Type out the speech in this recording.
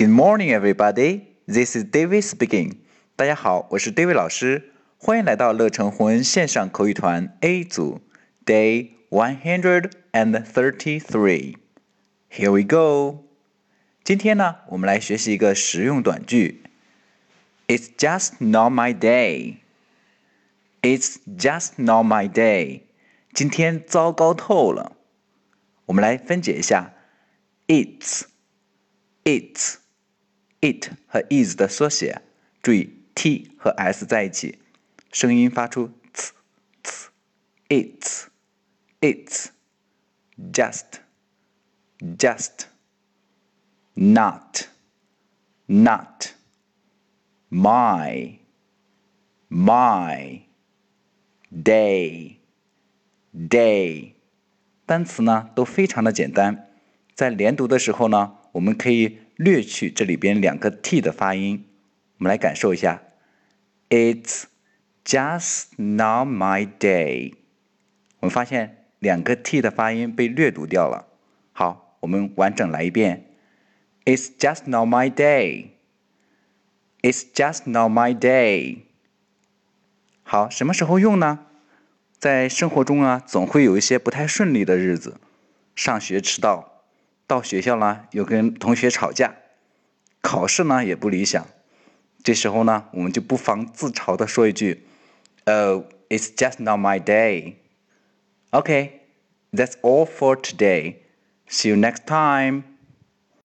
Good morning, everybody. This is David speaking. 大家好，我是 David 老师，欢迎来到乐成红恩线上口语团 A 组 Day one hundred and thirty-three. Here we go. 今天呢，我们来学习一个实用短句。It's just not my day. It's just not my day. 今天糟糕透了。我们来分解一下，It's, It's, It 和 is 的缩写，注意 t 和 s 在一起，声音发出 ts ts。It's, It's, just, just, not, not, my, my, day, day。单词呢都非常的简单，在连读的时候呢， 我们可以略去这里边两个 t 的发音。我们来感受一下，It's just not my day。我们发现两个 t 的发音被略读掉了。好，我们完整来一遍，It's just not my day。It's just not my day。好，什么时候用呢？在生活中啊，总会有一些不太顺利的日子，上学迟到，到学校呢又跟同学吵架，考试呢也不理想。这时候呢，我们就不妨自嘲的说一句：“Oh, it's just not my day.” Okay, that's all for today. See you next time.